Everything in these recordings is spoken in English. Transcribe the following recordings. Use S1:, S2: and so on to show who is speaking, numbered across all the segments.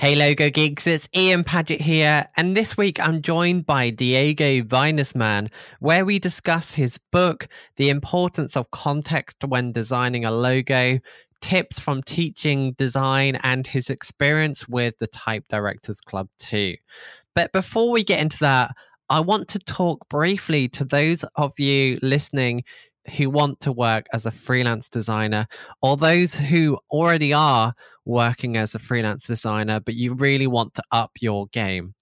S1: Hey Logo Geeks, it's Ian Paget here, and this week I'm joined by Diego Vainesman, where we discuss his book, The Importance of Context When Designing a Logo, tips from teaching design, and his experience with the Type Directors Club too. But before we get into that, I want to talk briefly to those of you listening who want to work as a freelance designer or those who already are working as a freelance designer, but you really want to up your game.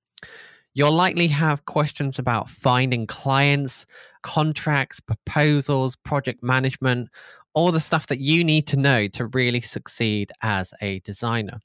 S1: You'll likely have questions about finding clients, contracts, proposals, project management, all the stuff that you need to know to really succeed as a designer.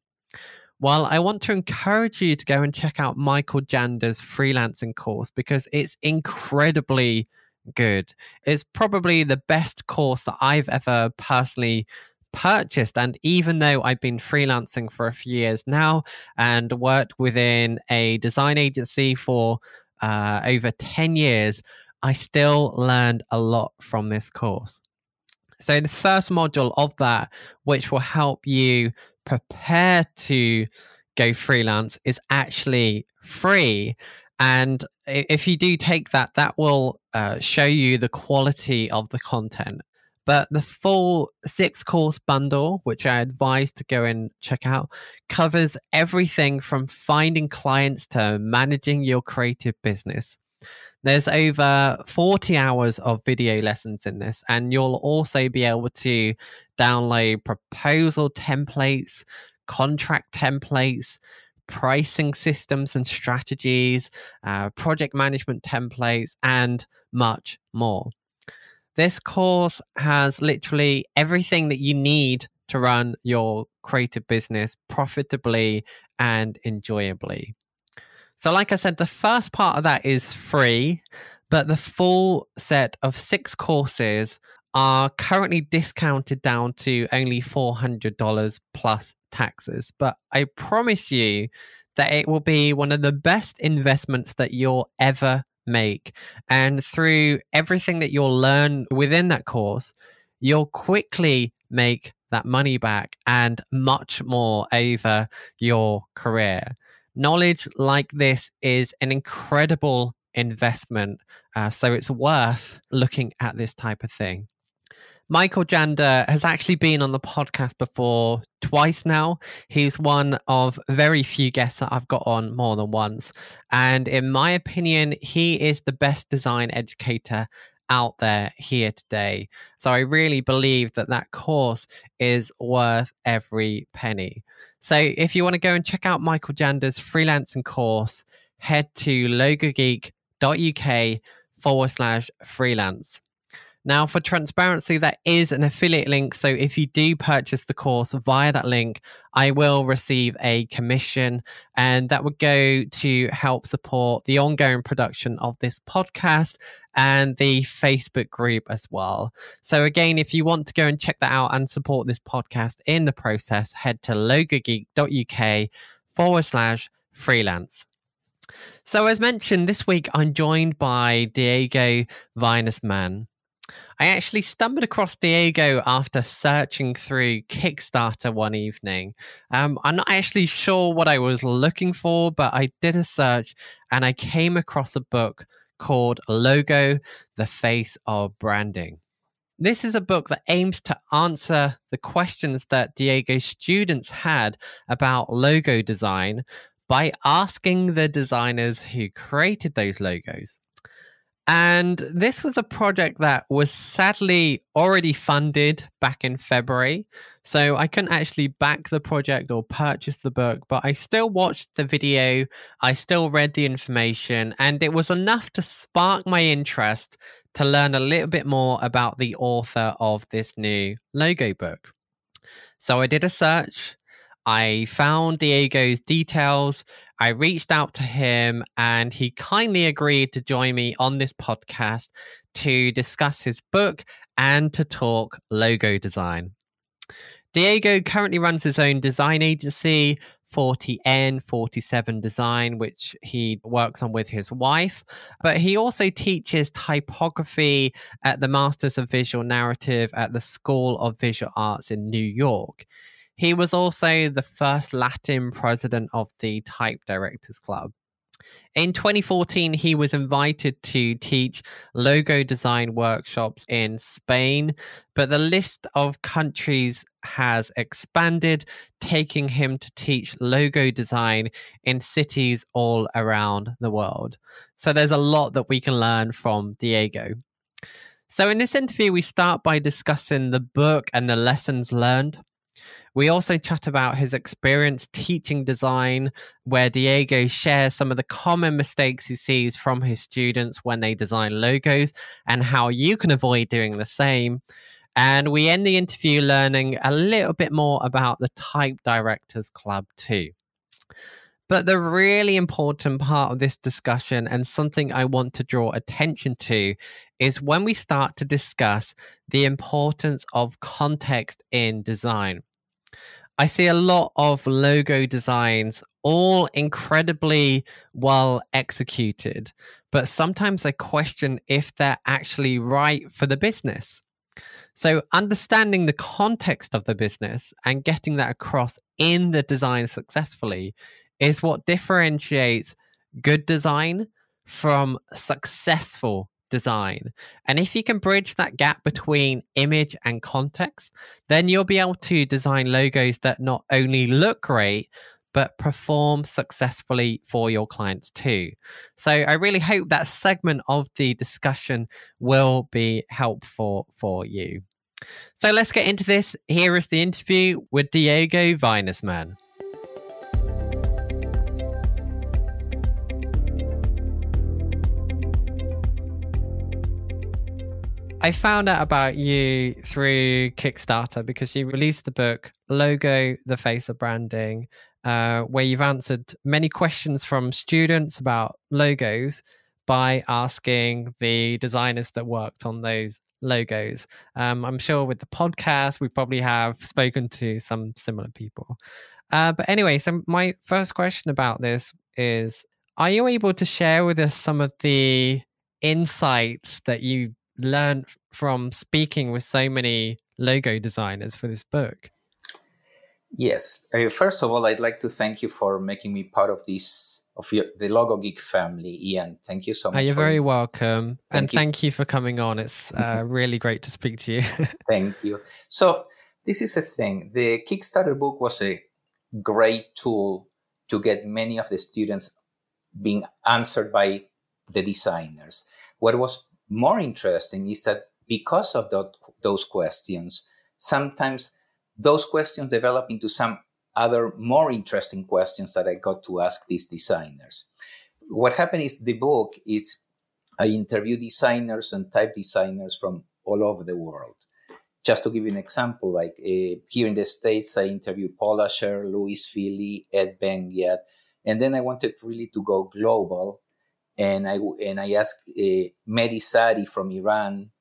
S1: Well, I want to encourage you to go and check out Michael Janda's freelancing course because it's incredibly good. It's probably the best course that I've ever personally purchased. And even though I've been freelancing for a few years now and worked within a design agency for uh, over 10 years, I still learned a lot from this course. So, the first module of that, which will help you prepare to go freelance, is actually free. And if you do take that, that will uh, show you the quality of the content. But the full six course bundle, which I advise to go and check out, covers everything from finding clients to managing your creative business. There's over 40 hours of video lessons in this, and you'll also be able to download proposal templates, contract templates, pricing systems and strategies, uh, project management templates, and much more. This course has literally everything that you need to run your creative business profitably and enjoyably. So, like I said, the first part of that is free, but the full set of six courses are currently discounted down to only $400 plus taxes. But I promise you that it will be one of the best investments that you'll ever make. And through everything that you'll learn within that course, you'll quickly make that money back and much more over your career. Knowledge like this is an incredible investment. Uh, so it's worth looking at this type of thing. Michael Janda has actually been on the podcast before twice now. He's one of very few guests that I've got on more than once. And in my opinion, he is the best design educator out there here today. So I really believe that that course is worth every penny. So if you want to go and check out Michael Janda's freelancing course, head to logogeek.uk forward slash freelance. Now, for transparency, that is an affiliate link. So if you do purchase the course via that link, I will receive a commission, and that would go to help support the ongoing production of this podcast and the Facebook group as well. So, again, if you want to go and check that out and support this podcast in the process, head to logogeek.uk forward slash freelance. So, as mentioned, this week I'm joined by Diego Vainesman. I actually stumbled across Diego after searching through Kickstarter one evening. Um, I'm not actually sure what I was looking for, but I did a search and I came across a book called Logo The Face of Branding. This is a book that aims to answer the questions that Diego's students had about logo design by asking the designers who created those logos. And this was a project that was sadly already funded back in February. So I couldn't actually back the project or purchase the book, but I still watched the video. I still read the information, and it was enough to spark my interest to learn a little bit more about the author of this new logo book. So I did a search. I found Diego's details I reached out to him and he kindly agreed to join me on this podcast to discuss his book and to talk logo design. Diego currently runs his own design agency, 40N47 Design, which he works on with his wife. But he also teaches typography at the Masters of Visual Narrative at the School of Visual Arts in New York. He was also the first Latin president of the Type Directors Club. In 2014, he was invited to teach logo design workshops in Spain, but the list of countries has expanded, taking him to teach logo design in cities all around the world. So there's a lot that we can learn from Diego. So, in this interview, we start by discussing the book and the lessons learned. We also chat about his experience teaching design, where Diego shares some of the common mistakes he sees from his students when they design logos and how you can avoid doing the same. And we end the interview learning a little bit more about the Type Directors Club, too. But the really important part of this discussion, and something I want to draw attention to, is when we start to discuss the importance of context in design. I see a lot of logo designs, all incredibly well executed, but sometimes I question if they're actually right for the business. So, understanding the context of the business and getting that across in the design successfully is what differentiates good design from successful design. And if you can bridge that gap between image and context, then you'll be able to design logos that not only look great, but perform successfully for your clients too. So I really hope that segment of the discussion will be helpful for you. So let's get into this. Here is the interview with Diego Vainesman. I found out about you through Kickstarter because you released the book Logo, the Face of Branding, uh, where you've answered many questions from students about logos by asking the designers that worked on those logos. Um, I'm sure with the podcast, we probably have spoken to some similar people. Uh, but anyway, so my first question about this is Are you able to share with us some of the insights that you learned from speaking with so many logo designers for this book?
S2: Yes. Uh, first of all, I'd like to thank you for making me part of this of your, the Logo Geek family, Ian. Thank you so much.
S1: Oh, you're very welcome, thank and you. thank you for coming on. It's uh, really great to speak to you.
S2: thank you. So this is the thing. The Kickstarter book was a great tool to get many of the students being answered by the designers. What was more interesting is that because of the, those questions, sometimes those questions develop into some other more interesting questions that I got to ask these designers. What happened is the book is I interview designers and type designers from all over the world. Just to give you an example, like uh, here in the States, I interviewed Paula Scher, Louise Fili, Ed Benguiat, and then I wanted really to go global and I and I asked uh, Mehdi Saeedi from Iran,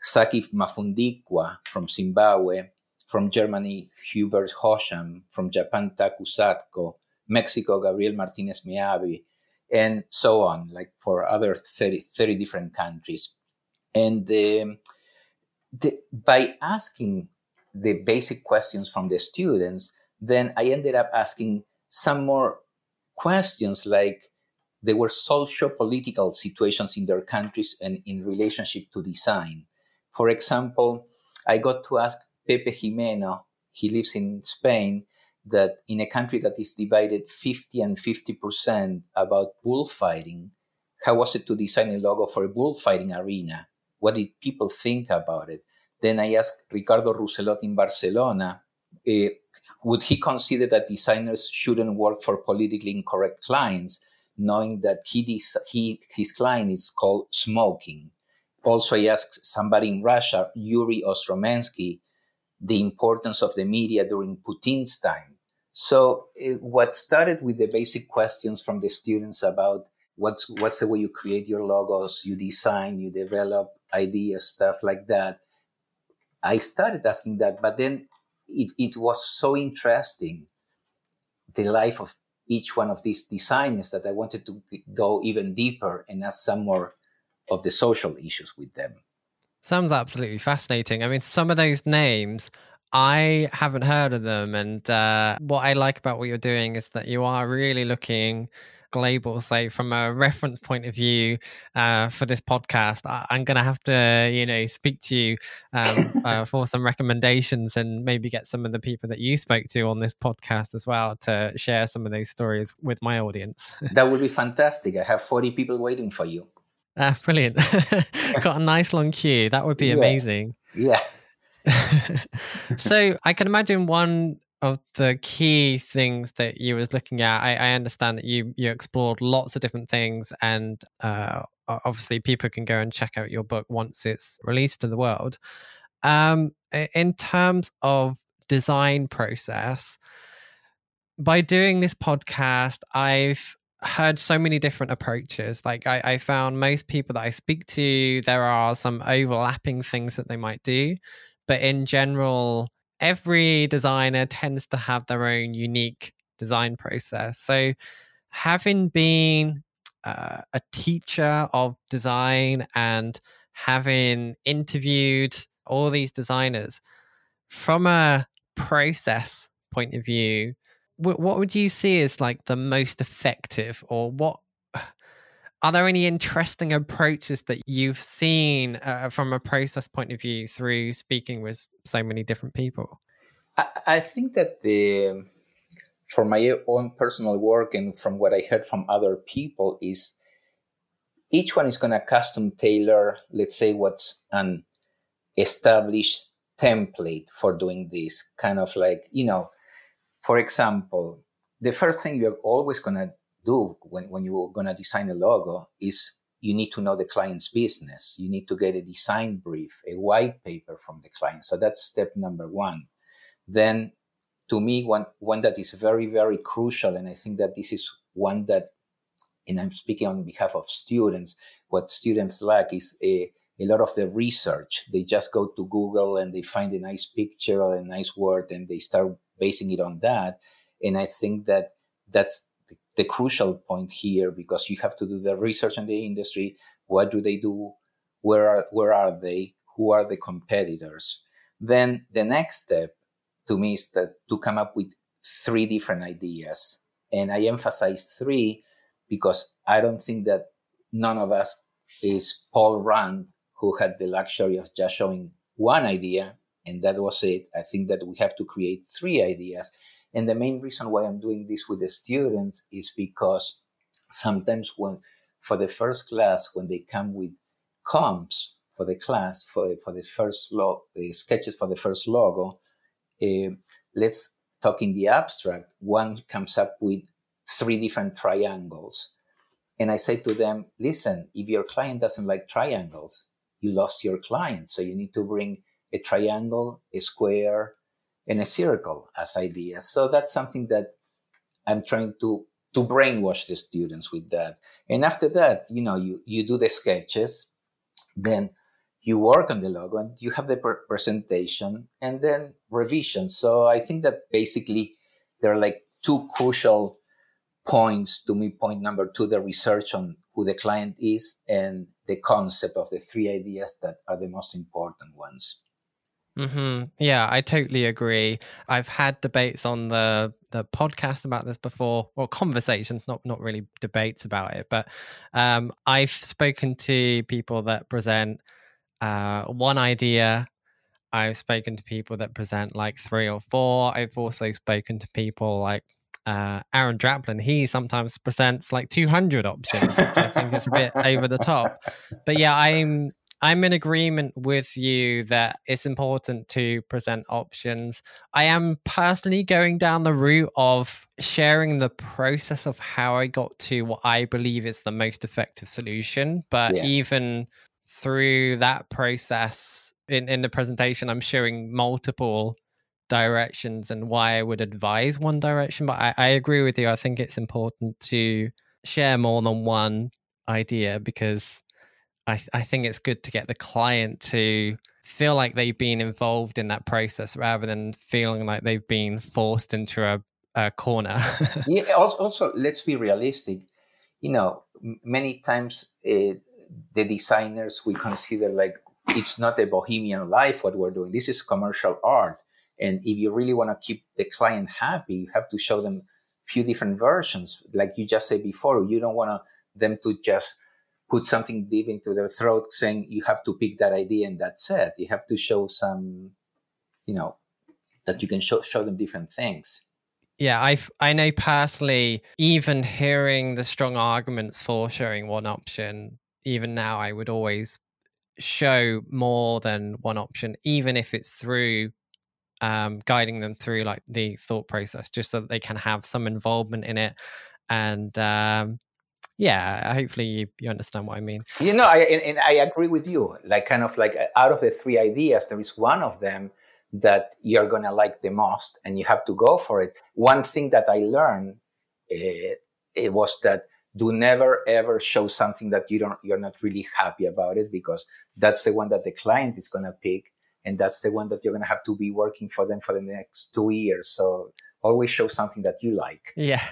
S2: Saki Mafundikwa from Zimbabwe, from Germany Hubert Jocham, from Japan Taku Satoh, Mexico Gabriel Martinez Meave, and so on, like for other 30, 30 different countries. And um, the, by asking the basic questions from the students, then I ended up asking some more questions like there were socio-political situations in their countries and in relationship to design. For example, I got to ask Pepe Gimeno, he lives in Spain, that in a country that is divided 50 and 50% about bullfighting, how was it to design a logo for a bullfighting arena? What did people think about it? Then I asked Ricardo Rousselot in Barcelona, uh, would he consider that designers shouldn't work for politically incorrect clients? Knowing that he, he his client is called smoking. Also, I asked somebody in Russia, Yuri Ostromentsky, the importance of the media during Putin's time. So, it, what started with the basic questions from the students about what's what's the way you create your logos, you design, you develop ideas, stuff like that. I started asking that, but then it, it was so interesting the life of each one of these designers that I wanted to go even deeper and ask some more of the social issues with them.
S1: Sounds absolutely fascinating. I mean, some of those names I haven't heard of them. And uh, what I like about what you're doing is that you are really looking global. So, from a reference point of view uh, for this podcast, I- am going to have to, you know, speak to you um, uh, for some recommendations and maybe get some of the people that you spoke to on this podcast as well to share some of those stories with my audience.
S2: that would be fantastic. I have 40 people waiting for you.
S1: Ah, brilliant. Got a nice long queue. That would be yeah. amazing.
S2: Yeah.
S1: so I can imagine one of the key things that you was looking at. I, I understand that you you explored lots of different things, and uh, obviously people can go and check out your book once it's released to the world. Um, in terms of design process, by doing this podcast, I've heard so many different approaches. Like I, I, found most people that I speak to, there are some overlapping things that they might do, but in general, every designer tends to have their own unique design process. So, having been uh, a teacher of design and having interviewed all these designers from a process point of view, what would you see as like the most effective or what are there any interesting approaches that you've seen uh, from a process point of view through speaking with so many different people?
S2: I, I think that the for my own personal work and from what I heard from other people is each one is going to custom tailor, let's say, what's an established template for doing this. Kind of like, you know, for example, the first thing you're always going to do when, when you're going to design a logo is you need to know the client's business. You need to get a design brief, a white paper from the client. So that's step number one. Then, to me, one, one that is very, very crucial, and I think that this is one that, and I'm speaking on behalf of students, what students lack is a, a lot of the research. They just go to Google and they find a nice picture or a nice word and they start basing it on that. And I think that that's the crucial point here because you have to do the research on the industry. What do they do? Where are, where are they? Who are the competitors? Then the next step to me is that to come up with three different ideas. And I emphasize three because I don't think that none of us is Paul Rand, who had the luxury of just showing one idea and that was it. I think that we have to create three ideas and the main reason why I'm doing this with the students is because sometimes when, for the first class, when they come with comps for the class, for, for the first lo- uh, sketches for the first logo, uh, let's talk in the abstract. One comes up with three different triangles. And I say to them, listen, if your client doesn't like triangles, you lost your client. So you need to bring a triangle, a square, in a circle as ideas. So that's something that I'm trying to to brainwash the students with that. And after that, you know, you you do the sketches, then you work on the logo and you have the presentation and then revision. So I think that basically there are like two crucial points to me. Point number two, the research on who the client is and the concept of the three ideas that are the most important ones.
S1: Mm-hmm. Yeah, I totally agree. I've had debates on the the podcast about this before, or conversations, not not really debates about it. But um, I've spoken to people that present uh, one idea. I've spoken to people that present like three or four. I've also spoken to people like uh, Aaron Draplin. He sometimes presents like 200 options, which I think is a bit over the top. But yeah, I'm I'm in agreement with you that it's important to present options. I am personally going down the route of sharing the process of how I got to what I believe is the most effective solution. But yeah. even through that process in, in the presentation, I'm showing multiple directions and why I would advise one direction. But I, I agree with you. I think it's important to share more than one idea because I, th- I think it's good to get the client to feel like they've been involved in that process rather than feeling like they've been forced into a, a corner.
S2: yeah. Also, also, let's be realistic. You know, many times uh, the designers we consider like it's not a bohemian life what we're doing. This is commercial art, And if you really want to keep the client happy, you have to show them a few different versions. Like you just said before, you don't want them to just put something deep into their throat saying you have to pick that idea and that's it. You have to show some, you know, that you can show, show them different things.
S1: Yeah, I I know personally, even hearing the strong arguments for showing one option, even now I would always show more than one option, even if it's through um, guiding them through like the thought process, just so that they can have some involvement in it. And um, yeah, hopefully you, you understand what I mean.
S2: You know, I, and, and I agree with you. Like, kind of like out of the three ideas, there is one of them that you're going to like the most and you have to go for it. One thing that I learned uh, it was that do never ever show something that you don't you're not really happy about it because that's the one that the client is going to pick and that's the one that you're going to have to be working for them for the next two years so always show something that you like
S1: yeah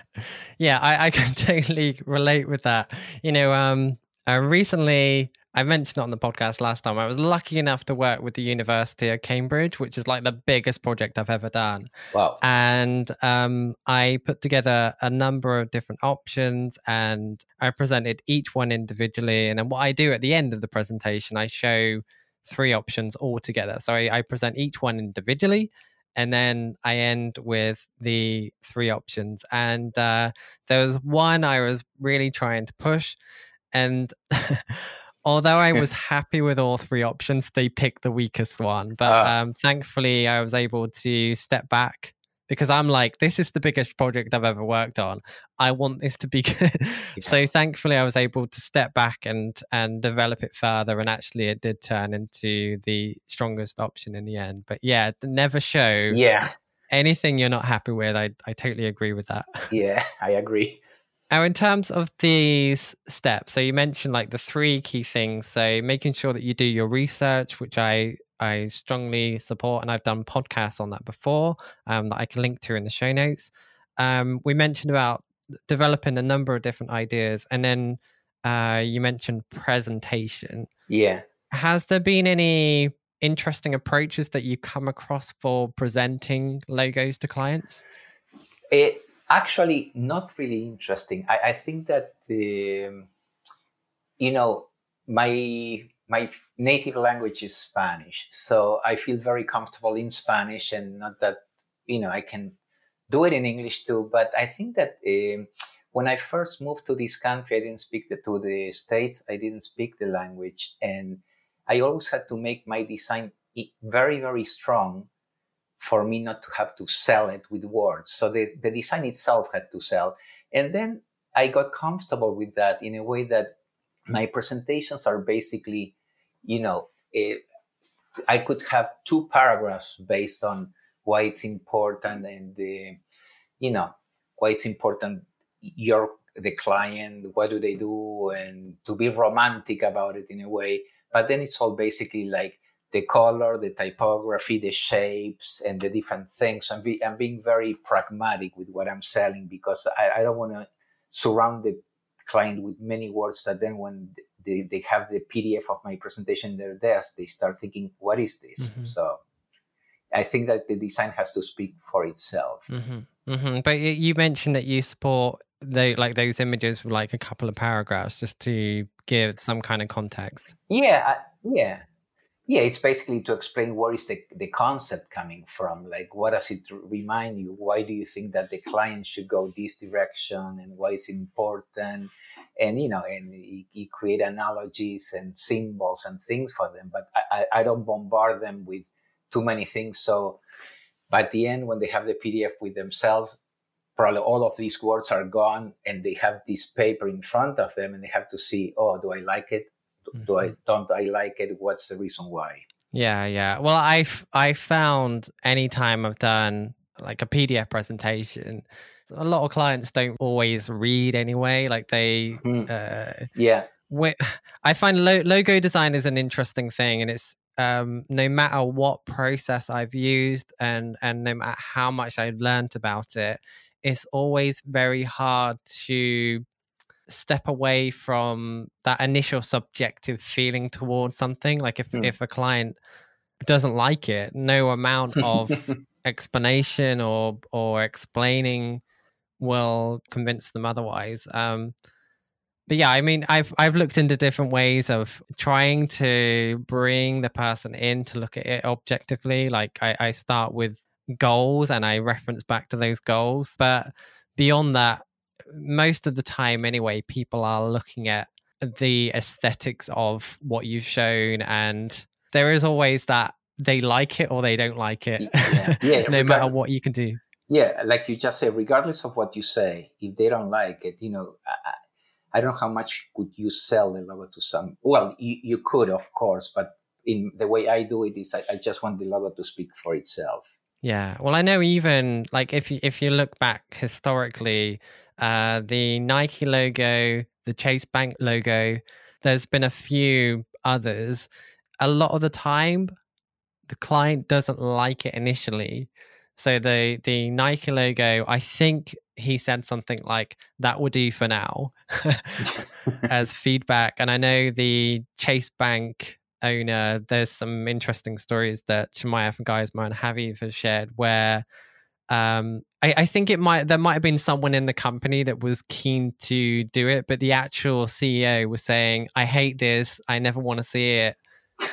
S1: yeah i, I can totally relate with that you know um uh, recently I mentioned it on the podcast last time. I was lucky enough to work with the University of Cambridge, which is like the biggest project I've ever done.
S2: Wow.
S1: And um, I put together a number of different options and I presented each one individually. And then what I do at the end of the presentation, I show three options all together. So I, I present each one individually and then I end with the three options. And uh, there was one I was really trying to push, and although I was happy with all three options, they picked the weakest one. But uh, um, thankfully, I was able to step back because I'm like, this is the biggest project I've ever worked on. I want this to be good. Yeah. so thankfully, I was able to step back and and develop it further. And actually, it did turn into the strongest option in the end. But yeah, never show.
S2: Yeah.
S1: Anything you're not happy with, I, I totally agree with that.
S2: Yeah, I agree.
S1: Now, in terms of these steps, so you mentioned like the three key things. So making sure that you do your research, which I I strongly support, and I've done podcasts on that before um, that I can link to in the show notes. Um, we mentioned about developing a number of different ideas, and then uh, you mentioned presentation.
S2: Yeah.
S1: Has there been any interesting approaches that you come across for presenting logos to clients?
S2: It actually not really interesting. I, I think that the, you know, my my native language is Spanish, so I feel very comfortable in Spanish, and not that you know I can do it in English too. But I think that um, when I first moved to this country, I didn't speak the, to the states. I didn't speak the language, and I always had to make my design very very strong for me not to have to sell it with words. So the, the design itself had to sell. And then I got comfortable with that in a way that my presentations are basically, you know, it, I could have two paragraphs based on why it's important and the, you know, why it's important your the client, what do they do, and to be romantic about it in a way. But then it's all basically like the color, the typography, the shapes, and the different things. I'm, be, I'm being very pragmatic with what I'm selling because I, I don't want to surround the client with many words that then when they, they have the PDF of my presentation in their desk, they start thinking, what is this? Mm-hmm. So I think that the design has to speak for itself.
S1: Mm-hmm. Mm-hmm. But you mentioned that you support the like those images with like a couple of paragraphs just to give some kind of context.
S2: Yeah, I, yeah yeah it's basically to explain where is the, the concept coming from like what does it remind you why do you think that the client should go this direction and why it's important and you know and you, create analogies and symbols and things for them but I, I don't bombard them with too many things so by the end when they have the pdf with themselves probably all of these words are gone and they have this paper in front of them and they have to see oh do i like it do I mm-hmm. don't I like it? What's the reason why?
S1: Yeah, yeah. Well, I I found anytime I've done like a PDF presentation, a lot of clients don't always read anyway. Like they,
S2: mm. uh, yeah.
S1: I find lo- logo design is an interesting thing, and it's um, no matter what process I've used and and no matter how much I've learned about it, it's always very hard to step away from that initial subjective feeling towards something like if mm. if a client doesn't like it no amount of explanation or or explaining will convince them otherwise. Um, but yeah, I mean, I've I've looked into different ways of trying to bring the person in to look at it objectively. Like I, I start with goals and I reference back to those goals, but beyond that, most of the time anyway, people are looking at the aesthetics of what you've shown, and there is always that they like it or they don't like it, yeah, yeah no matter what you can do.
S2: Yeah, like you just said, regardless of what you say, if they don't like it, you know, I, I don't know how much could you sell the logo to some. Well, you, you could, of course, but in the way I do it is I, I just want the logo to speak for itself.
S1: Yeah. Well, I know even like if you if you look back historically, uh, the Nike logo, the Chase Bank logo, there's been a few others. A lot of the time, the client doesn't like it initially. So the the Nike logo, I think he said something like that will do for now as feedback. And I know the Chase Bank owner, there's some interesting stories that Chermayeff and Geismar and Haviv have shared where um, I, I, think it might there might have been someone in the company that was keen to do it, but the actual CEO was saying, I hate this, I never want to see it.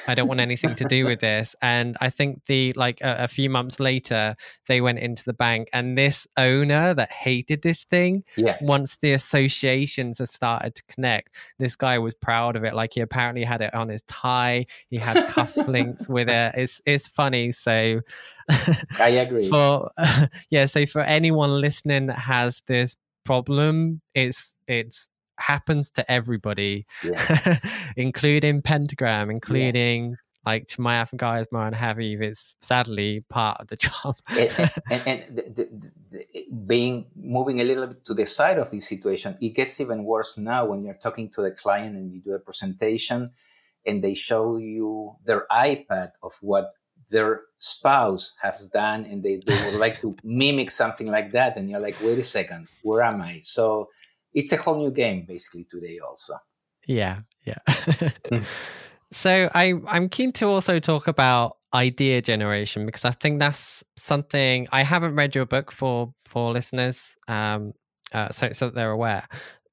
S1: I don't want anything to do with this. And I think the like a, a, few months later, they went into the bank, and this owner that hated this thing,
S2: yeah.
S1: once the associations have started to connect, this guy was proud of it. Like he apparently had it on his tie, he had cuffs cufflinks with it. It's it's funny. So
S2: I agree.
S1: For yeah, so for anyone listening that has this problem, it's it's happens to everybody, yeah. including Pentagram, including yeah. like to my Afghan guys, and Haviv. It's sadly part of the job.
S2: and, and, and the, the, the, being moving a little bit to the side of this situation, it gets even worse now when you're talking to the client and you do a presentation and they show you their iPad of what their spouse has done and they, they would like to mimic something like that and you're like wait a second where am i so it's a whole new game basically today also
S1: yeah yeah hmm. so i i'm keen to also talk about idea generation because i think that's something i haven't read your book for for listeners um uh, so so they're aware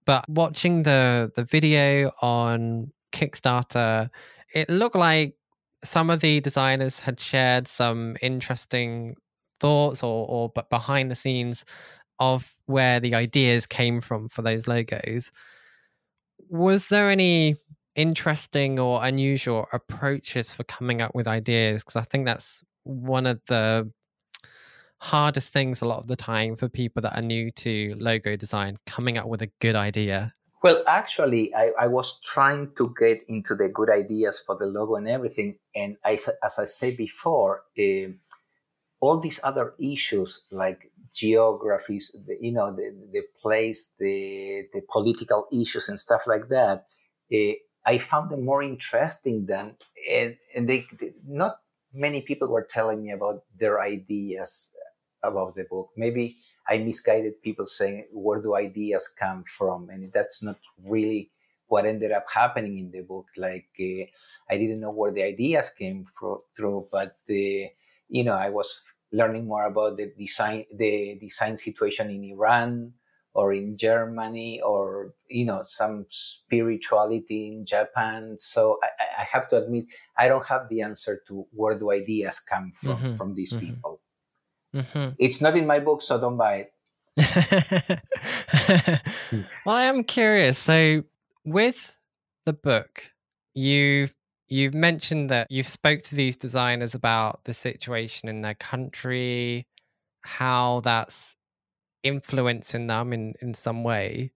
S1: but watching the the video on kickstarter it looked like some of the designers had shared some interesting thoughts or or but behind the scenes of where the ideas came from for those logos. Was there any interesting or unusual approaches for coming up with ideas? Because I think that's one of the hardest things a lot of the time for people that are new to logo design, coming up with a good idea.
S2: Well, actually, I, I was trying to get into the good ideas for the logo and everything. And I, as I said before, uh, all these other issues like geographies, the, you know, the, the place, the, the political issues and stuff like that, uh, I found them more interesting than, and, and they, not many people were telling me about their ideas about the book. Maybe I misguided people saying, where do ideas come from? And that's not really what ended up happening in the book. Like, uh, I didn't know where the ideas came from, through, but, uh, you know, I was learning more about the design the design situation in Iran or in Germany or you know some spirituality in Japan. So I, I have to admit I don't have the answer to where do ideas come from mm-hmm. from these mm-hmm. people. Mm-hmm. It's not in my book, so don't buy it.
S1: well, I am curious. So with the book, you You've mentioned that you've spoke to these designers about the situation in their country, how that's influencing them in, in some way.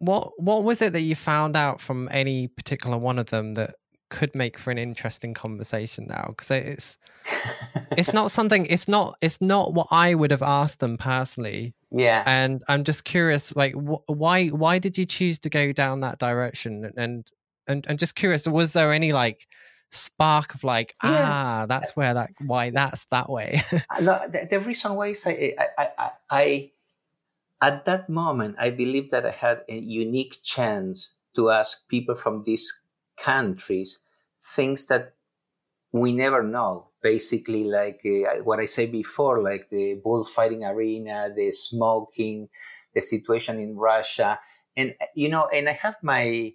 S1: What what was it that you found out from any particular one of them that could make for an interesting conversation now? Because it's it's not something it's not it's not what I would have asked them personally.
S2: Yeah,
S1: and I'm just curious, like wh- why why did you choose to go down that direction and and and just curious, was there any like spark of like yeah. ah that's where that why that's that way?
S2: No, the, the, reason why is I, I, I, I at that moment i believe that i had a unique chance to ask people from these countries things that we never know. Basically like uh, what I said before, like the bullfighting arena, the smoking, the situation in Russia, and you know, and I have my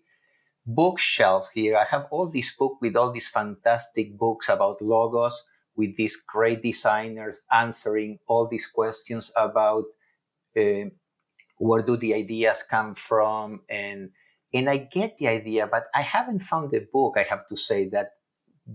S2: bookshelves here. I have all these books with all these fantastic books about logos, with these great designers answering all these questions about uh, where do the ideas come from, and and I get the idea, but I haven't found a book. I have to say that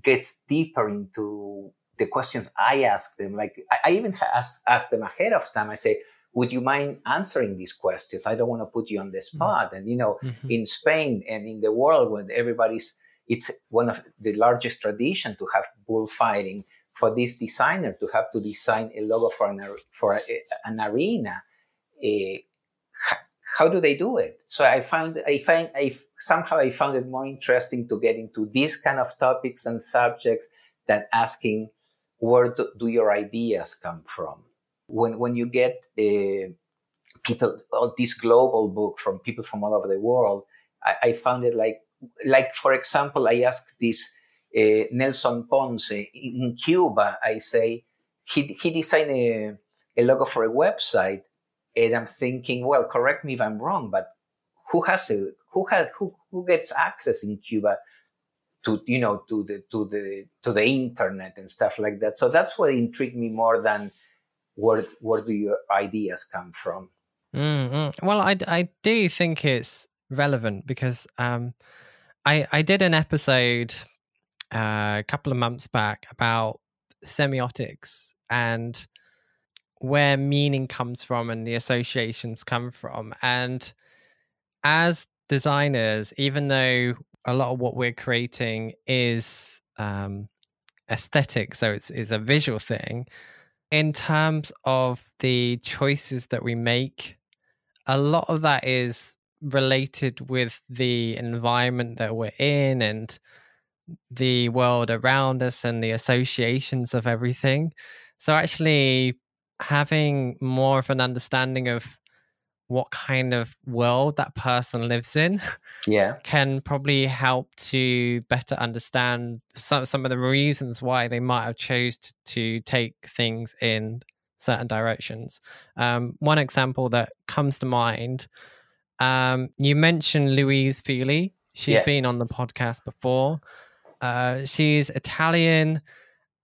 S2: gets deeper into the questions I ask them. Like I, I even ask, ask them ahead of time. I say, would you mind answering these questions? I don't want to put you on the mm-hmm. spot. Mm-hmm. And you know, mm-hmm. in Spain and in the world when everybody's, it's one of the largest tradition to have bullfighting. For this designer to have to design a logo for an for a, an arena, uh, how do they do it? So I found I find I somehow I found it more interesting to get into these kind of topics and subjects than asking where do, do your ideas come from when when you get uh, people all this global book from people from all over the world I, I found it like like for example i asked this uh, nelson ponce in cuba i say he, he designed a, a logo for a website and i'm thinking well correct me if i'm wrong but who has a who has who, who gets access in cuba to you know to the to the to the internet and stuff like that? So that's what intrigued me more than where where do your ideas come from
S1: mm-hmm. well I, I do think it's relevant because um i i did an episode uh, a couple of months back about semiotics and where meaning comes from and the associations come from and as designers even though a lot of what we're creating is um, aesthetic, so it's, it's a visual thing. In terms of the choices that we make, a lot of that is related with the environment that we're in and the world around us and the associations of everything. So, actually, having more of an understanding of what kind of world that person lives in
S2: yeah.
S1: can probably help to better understand some, some of the reasons why they might have chose to, to take things in certain directions. Um, one example that comes to mind um, you mentioned louise fili She's yeah. been on the podcast before. Uh, she's italian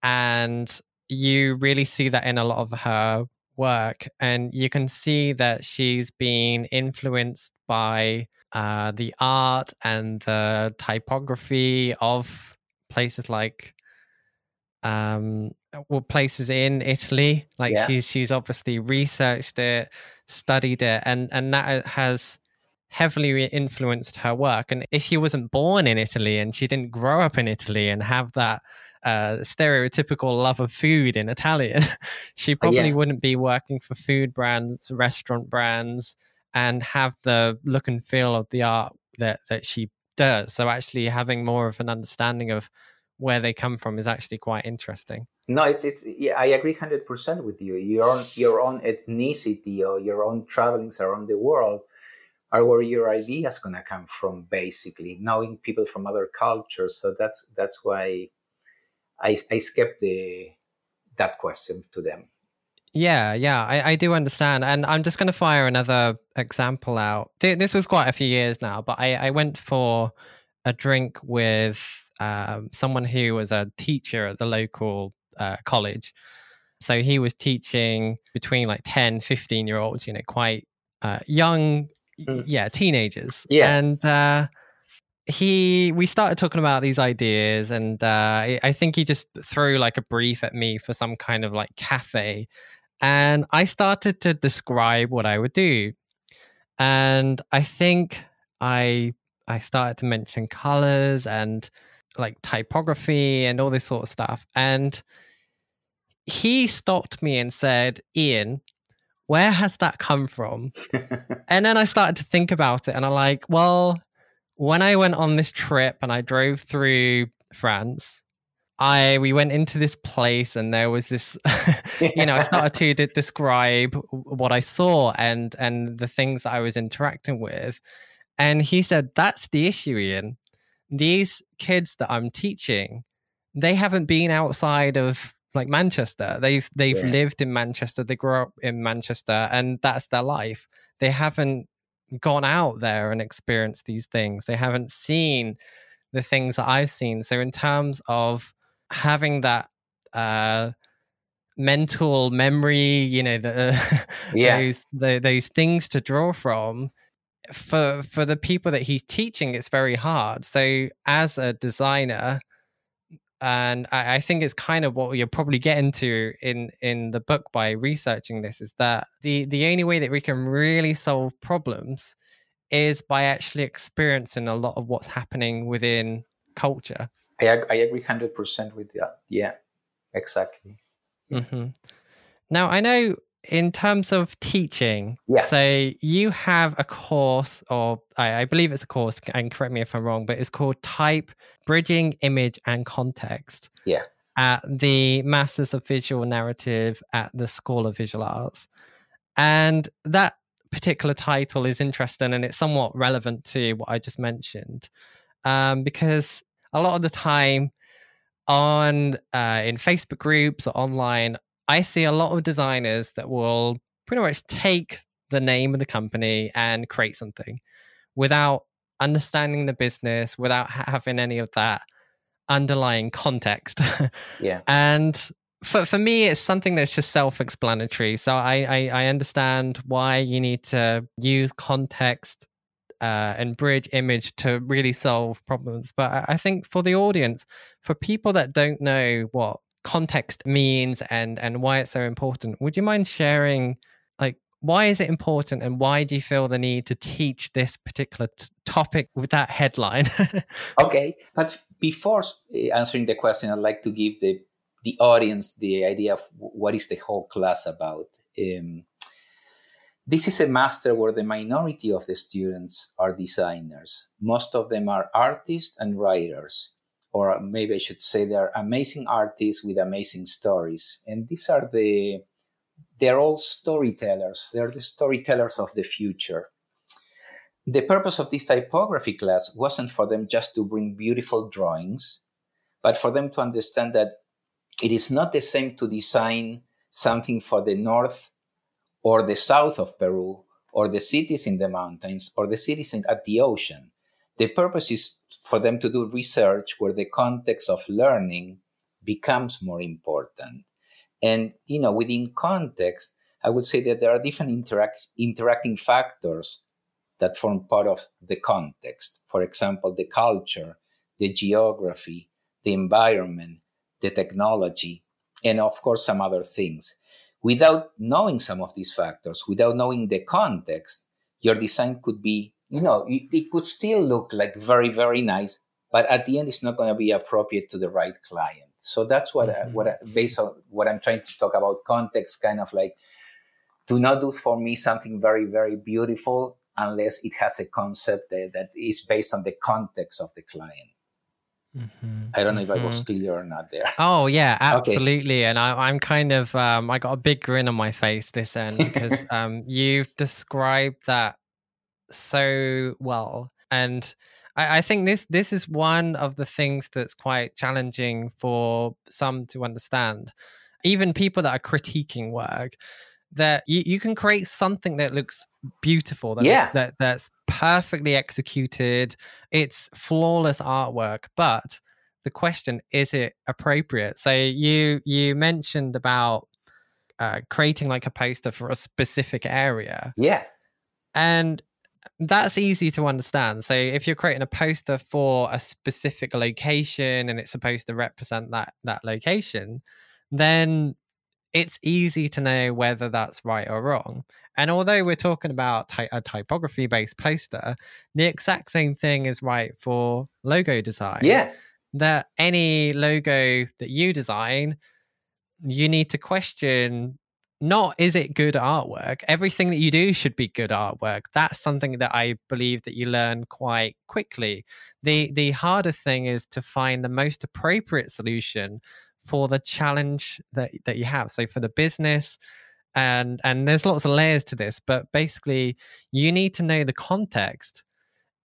S1: and you really see that in a lot of her work, and you can see that she's been influenced by uh, the art and the typography of places like um well places in Italy like yeah. she's she's obviously researched it studied it and and that has heavily influenced her work and if she wasn't born in Italy and she didn't grow up in Italy and have that uh, stereotypical love of food in Italian, she probably yeah. wouldn't be working for food brands, restaurant brands, and have the look and feel of the art that that she does. So actually, having more of an understanding of where they come from is actually quite interesting.
S2: No, it's it's yeah, I agree hundred percent with you. Your own your own ethnicity or your own travelings around the world are where your ideas gonna come from. Basically, knowing people from other cultures. So that's that's why I, I skipped the that question to them.
S1: Yeah, yeah, I, I do understand. And I'm just going to fire another example out. This was quite a few years now, but I, I went for a drink with um, someone who was a teacher at the local uh, college. So he was teaching between like 10, 15 year olds, you know, quite uh, young, mm. yeah, teenagers.
S2: Yeah.
S1: And uh, he we started talking about these ideas and uh, i think he just threw like a brief at me for some kind of like cafe. And i started to describe what i would do. And i think i i started to mention colors and like typography and all this sort of stuff. And he stopped me and said ian where has that come from? And then i started to think about it and i'm like well when I went on this trip and I drove through France, I we went into this place and there was this, you know, I started to describe what I saw and and the things that I was interacting with, and he said that's the issue, Ian. These kids that I'm teaching, they haven't been outside of like Manchester. They've they've
S2: Yeah.
S1: lived in Manchester. They grew up in Manchester, and that's their life. They haven't gone out there and experienced these things. They haven't seen the things that I've seen. So in terms of having that uh mental memory, you know, the
S2: Yeah.
S1: those the, those things to draw from for for the people that he's teaching it's very hard so as a designer and I, I think it's kind of what you're probably getting to in in the book by researching this is that the the only way that we can really solve problems is by actually experiencing a lot of what's happening within culture
S2: I, I agree 100% with that. Yeah, exactly. Yeah.
S1: hmm now i know in terms of teaching
S2: Yeah.
S1: So you have a course, or I, I believe it's a course, and correct me if I'm wrong, but it's called Type Bridging Image and Context.
S2: Yeah.
S1: At the Masters of Visual Narrative at the School of Visual Arts. And that particular title is interesting and it's somewhat relevant to what I just mentioned. Um, because a lot of the time on uh, in Facebook groups or online, I see a lot of designers that will pretty much take the name of the company and create something without understanding the business, without ha- having any of that underlying context.
S2: Yeah.
S1: and for for me, it's something that's just self-explanatory. So I I, I understand why you need to use context uh, and bridge image to really solve problems. But I, I think for the audience, for people that don't know what context means and and why it's so important, would you mind sharing like why is it important and why do you feel the need to teach this particular t- topic with that headline?
S2: Okay, but before uh, answering the question, I'd like to give the the audience the idea of what is the whole class about. Um, this is a master where the minority of the students are designers. Most of them are artists and writers, or maybe I should say they're amazing artists with amazing stories. And these are the they're all storytellers. They're the storytellers of the future the purpose of this typography class wasn't for them just to bring beautiful drawings, but for them to understand that it is not the same to design something for the north or the south of Peru or the cities in the mountains or the cities at the ocean. The purpose is for them to do research where the context of learning becomes more important. And, you know, within context, I would say that there are different interact, interacting factors that form part of the context. For example, the culture, the geography, the environment, the technology, and of course, some other things. Without knowing some of these factors, without knowing the context, your design could be, you know, it, it could still look like very, very nice, but at the end, it's not going to be appropriate to the right client. So that's what, I,
S1: Mhm.
S2: what I, based on what I'm trying to talk about context, kind of like, do not do for me something very, very beautiful unless it has a concept that, that is based on the context of the client.
S1: Mhm,
S2: I don't know if I was clear or not there.
S1: Oh yeah,
S2: Okay.
S1: absolutely. And I, I'm kind of um, I got a big grin on my face this end because um, you've described that so well, and I, I think this this is one of the things that's quite challenging for some to understand. Even people that are critiquing work, that you, you can create something that looks beautiful, that looks-
S2: Yeah.
S1: that that's perfectly executed. It's flawless artwork, but the question is it appropriate so you you mentioned about uh, creating like a poster for a specific area
S2: Yeah,
S1: and that's easy to understand. So if you're creating a poster for a specific location and it's supposed to represent that that location then it's easy to know whether that's right or wrong. And although we're talking about ty- a typography based poster the exact same thing is right for logo design.
S2: Yeah,
S1: that any logo that you design, you need to question not is it good artwork? Everything that you do should be good artwork. That's something that I believe that you learn quite quickly. The the harder thing is to find the most appropriate solution for the challenge that, that you have. So for the business and and there's lots of layers to this, but basically you need to know the context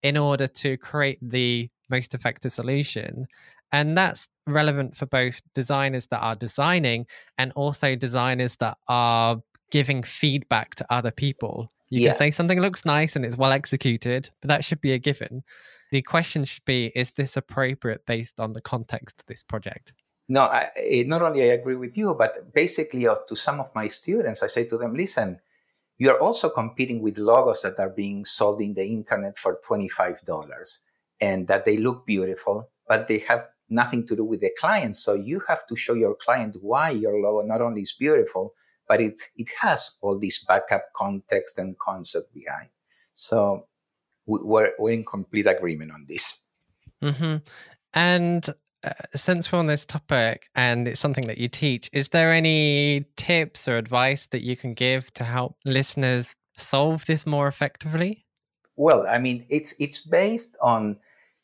S1: in order to create the most effective solution And that's relevant for both designers that are designing and also designers that are giving feedback to other people. You
S2: Yeah.
S1: can say something looks nice and it's well executed, but that should be a given. The question should be is this appropriate based on the context of this project?
S2: No, I, eh, not only I agree with you, but basically uh, to some of my students, I say to them, listen, you are also competing with logos that are being sold in the internet for $25 and that they look beautiful, but they have nothing to do with the client. So you have to show your client why your logo not only is beautiful, but it, it has all this backup context and concept behind. So we- we're, we're in complete agreement on this.
S1: hmm And uh, since we're on this topic and it's something that you teach, is there any tips or advice that you can give to help listeners solve this more effectively?
S2: Well, I mean, it's it's based on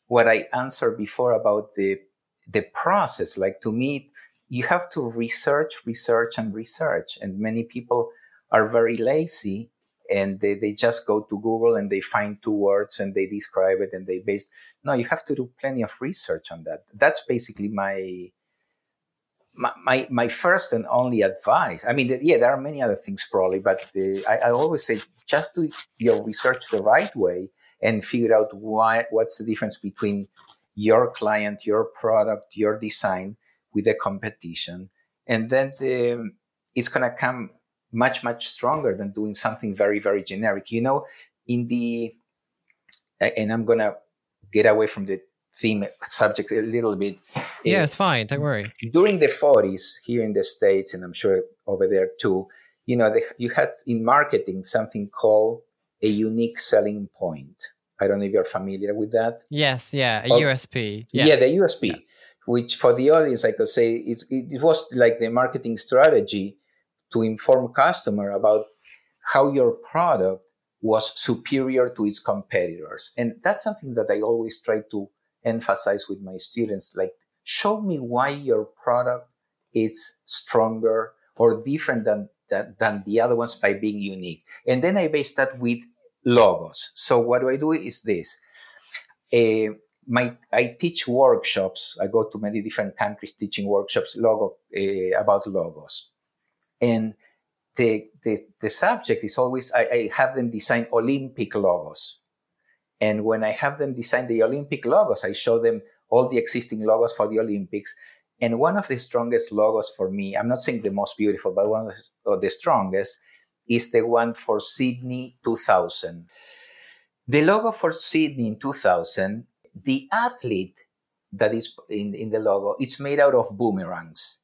S2: what I answered before about the the process. Like to me, you have to research, research, and research. And many people are very lazy and they, they just go to Google and they find two words and they describe it and they base no, you have to do plenty of research on that. That's basically my my, my, first and only advice. I mean, yeah, there are many other things probably, but uh, I, I always say just do your research the right way and figure out why, what's the difference between your client, your product, your design with the competition. And then the, it's going to come much, much stronger than doing something very, very generic. You know, in the, and I'm going to get away from the theme subject a little bit.
S1: Yeah, it's fine. Don't worry.
S2: during the 40s here in the states and i'm sure over there too you know they, you had in marketing something called a unique selling point i don't know if you're familiar with that
S1: Yes, yeah, a
S2: Oh,
S1: USP.
S2: yeah,
S1: Yeah.
S2: the usp which for the audience i could say it, it was like the marketing strategy to inform customer about how your product was superior to its competitors and that's something that i always try to emphasize with my students like show me why your product is stronger or different than, than, than the other ones by being unique. And then I base that with logos. So what do I do is this. Uh, my, I teach workshops. I go to many different countries teaching workshops logo, uh, about logos. And the, the, the subject is always, I, I have them design Olympic logos. And when I have them design the Olympic logos, I show them all the existing logos for the Olympics. And one of the strongest logos for me, I'm not saying the most beautiful, but one of the, of the strongest is the one for Sydney 2000. The logo for Sydney 2000, the athlete that is in, in the logo, it's made out of boomerangs.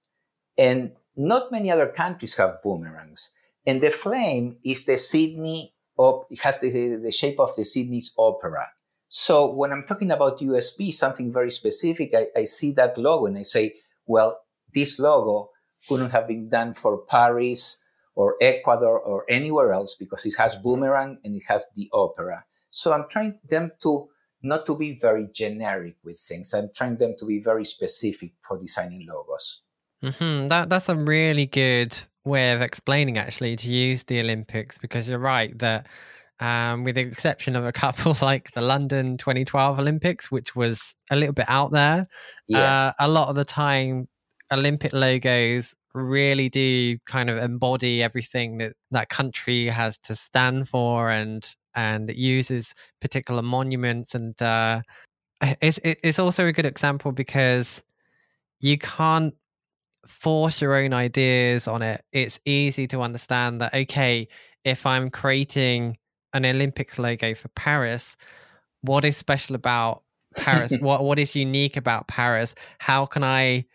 S2: And not many other countries have boomerangs. And the flame is the Sydney, op- it has the, the shape of the Sydney's opera. So when I'm talking about USP, something very specific, I, I see that logo and I say, well, this logo couldn't have been done for Paris or Ecuador or anywhere else because it has boomerang and it has the opera. So I'm trying them to not to be very generic with things. I'm trying them to be very specific for designing logos.
S1: hmm That that's a really good way of explaining actually to use the Olympics because you're right that um, with the exception of a couple like the London 2012 Olympics, which was a little bit out there,
S2: Yeah.
S1: uh, a lot of the time Olympic logos really do kind of embody everything that that country has to stand for and and it uses particular monuments and uh, it's it's also a good example because you can't force your own ideas on it. It's easy to understand that, okay, if I'm creating an Olympics logo for Paris, what is special about Paris? what what is unique about Paris? How can I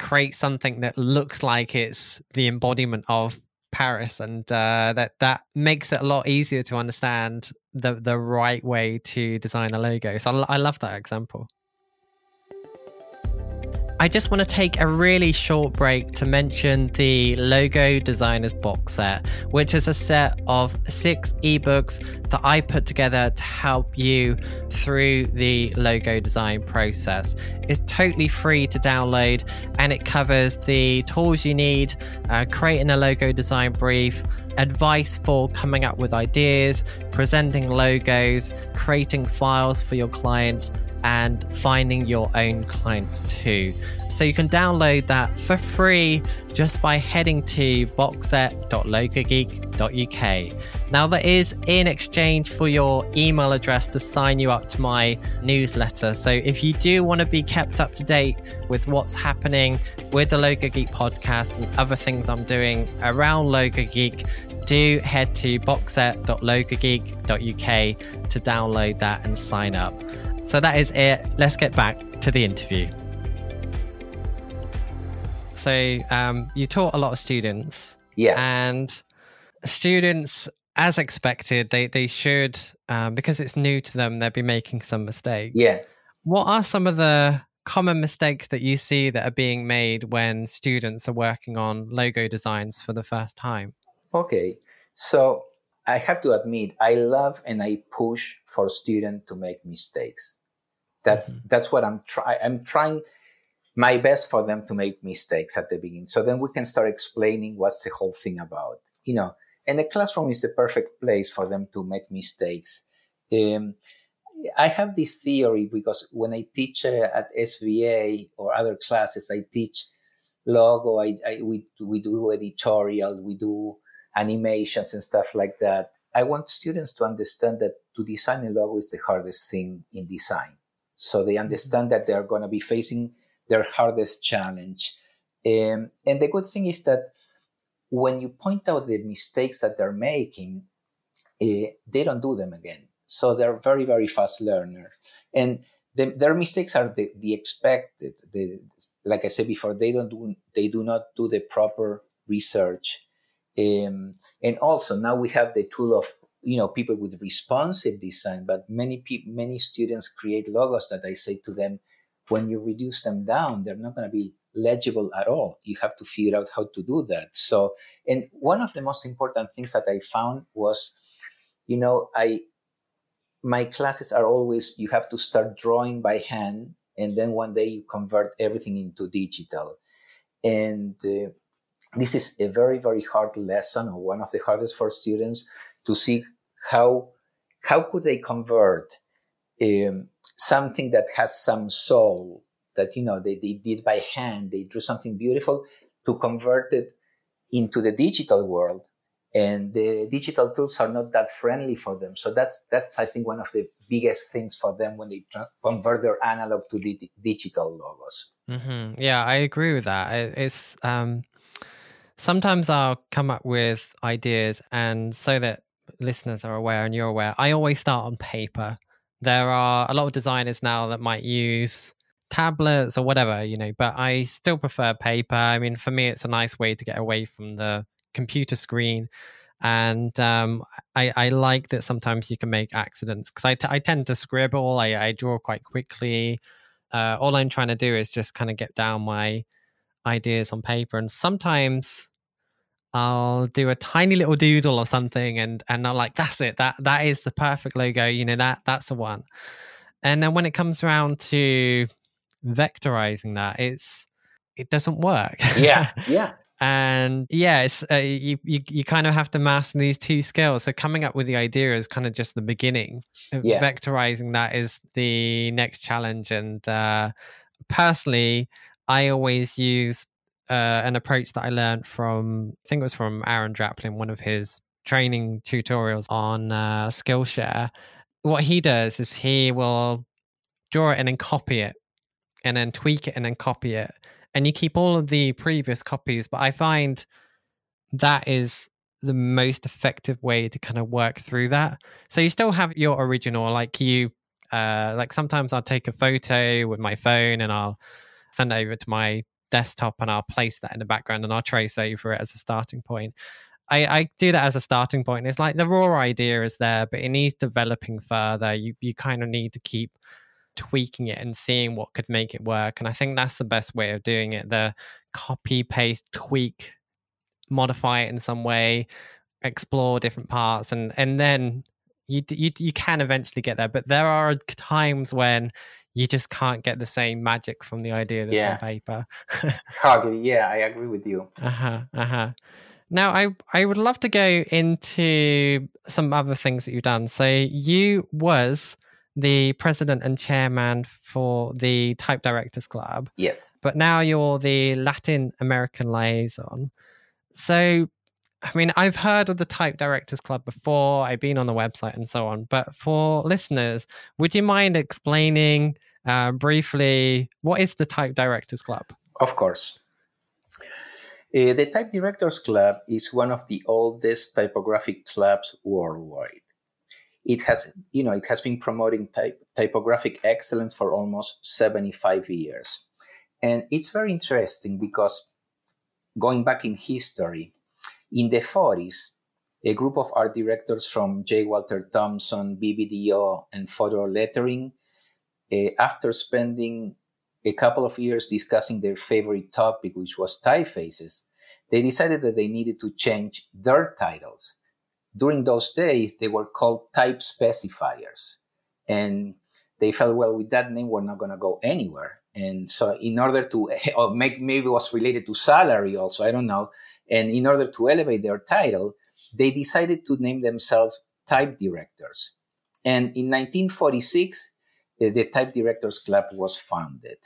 S1: create something that looks like it's the embodiment of Paris? And uh, that that makes it a lot easier to understand the the right way to design a logo. So I, I love that example. I just want to take a really short break to mention the Logo Designers box set, which is a set of six ebooks that I put together to help you through the logo design process. It's totally free to download and it covers the tools you need, uh, creating a logo design brief, advice for coming up with ideas, presenting logos, creating files for your clients and finding your own clients too. So you can download that for free just by heading to boxset.logogeek.uk. Now, that is in exchange for your email address to sign you up to my newsletter. So if you do want to be kept up to date with what's happening with the Logo Geek podcast and other things I'm doing around Logo Geek, do head to boxset.logogeek.uk to download that and sign up. So that is it. Let's get back to the interview. So um, you taught a lot of students.
S2: Yeah.
S1: And students, as expected, they, they should, um, because it's new to them, they'll be making some mistakes.
S2: Yeah.
S1: What are some of the common mistakes that you see that are being made when students are working on logo designs for the first time?
S2: Okay. So I have to admit, I love and I push for students to make mistakes. That's mm-hmm. that's what I'm trying. I'm trying my best for them to make mistakes at the beginning. So then we can start explaining what's the whole thing about. You know, and the classroom is the perfect place for them to make mistakes. Um, I have this theory because when I teach uh, at SVA or other classes, I teach logo. I, I, we we do editorial, we do animations and stuff like that. I want students to understand that to design a logo is the hardest thing in design. So they mm-hmm. understand that they're going to be facing their hardest challenge. Um, and the good thing is that when you point out the mistakes that they're making, uh, they don't do them again. So they're very, very fast learners. And the, their mistakes are the, the expected. The, like I said before, they don't do they do not do the proper research. Um, and also now we have the tool of you know people with responsive design but many people many students create logos that i say to them when you reduce them down they're not going to be legible at all. You have to figure out how to do that. So and one of the most important things that i found was you know i my classes are always you have to start drawing by hand and then one day you convert everything into digital. And uh, this is a very very hard lesson or one of the hardest for students to see how how could they convert um, something that has some soul that you know they, they did by hand they drew something beautiful to convert it into the digital world. And the digital tools are not that friendly for them. So that's that's i think one of the biggest things for them when they convert their analog to di- digital logos.
S1: Mm-hmm. yeah i agree with that. It's um sometimes i'll come up with ideas and so that listeners are aware and you're aware, I always start on paper. There are a lot of designers now that might use tablets or whatever, you know, but I still prefer paper. I mean, for me, it's a nice way to get away from the computer screen. And um, I, I, like that sometimes you can make accidents because I, t- I tend to scribble, I, I draw quite quickly. Uh, all I'm trying to do is just kind of get down my ideas on paper. And sometimes I'll do a tiny little doodle or something and and I'm like, that's it. That that is the perfect logo. You know, that that's the one. And then when it comes around to vectorizing that, it's it doesn't work.
S2: Yeah. Yeah.
S1: and yeah, it's uh, you, you you kind of have to master these two skills. So coming up with the idea is kind of just the beginning. Yeah. Vectorizing that is the next challenge. And uh, personally, I always use uh, an approach that I learned from, I think it was from Aaron Draplin, one of his training tutorials on uh, Skillshare. What he does is he will draw it and then copy it, and then tweak it and then copy it. And you keep all of the previous copies. But I find that is the most effective way to kind of work through that. So you still have your original, like you, uh, like sometimes I'll take a photo with my phone and I'll send it over to my desktop and I'll place that in the background and I'll trace over it as a starting point. I, I do that as a starting point. It's like the raw idea is there, but it needs developing further. You you kind of need to keep tweaking it and seeing what could make it work. And I think that's the best way of doing it. The copy, paste, tweak, modify it in some way, explore different parts, and and then you you you can eventually get there. But there are times when you just can't get the same magic from the idea that's yeah. on paper.
S2: Hardly, yeah, I agree with you.
S1: Uh huh. Uh huh. Now, I I would love to go into some other things that you've done. So you was the president and chairman for the Type Directors Club.
S2: Yes.
S1: But now you're the Latin American liaison. So, I mean, I've heard of the Type Directors Club before, I've been on the website and so on. But for listeners, would you mind explaining uh, briefly what is the Type Directors Club?
S2: Of course. Uh, the Type Directors Club is one of the oldest typographic clubs worldwide it has you know it has been promoting type, typographic excellence for almost 75 years and it's very interesting because going back in history in the 40s a group of art directors from j walter thompson bbdo and photo lettering uh, after spending a couple of years discussing their favorite topic which was typefaces they decided that they needed to change their titles during those days, they were called type specifiers. And they felt, well, with that name, we're not going to go anywhere. And so, in order to, or make, maybe it was related to salary also, I don't know. And in order to elevate their title, they decided to name themselves type directors. And in 1946, uh, the Type Directors Club was founded.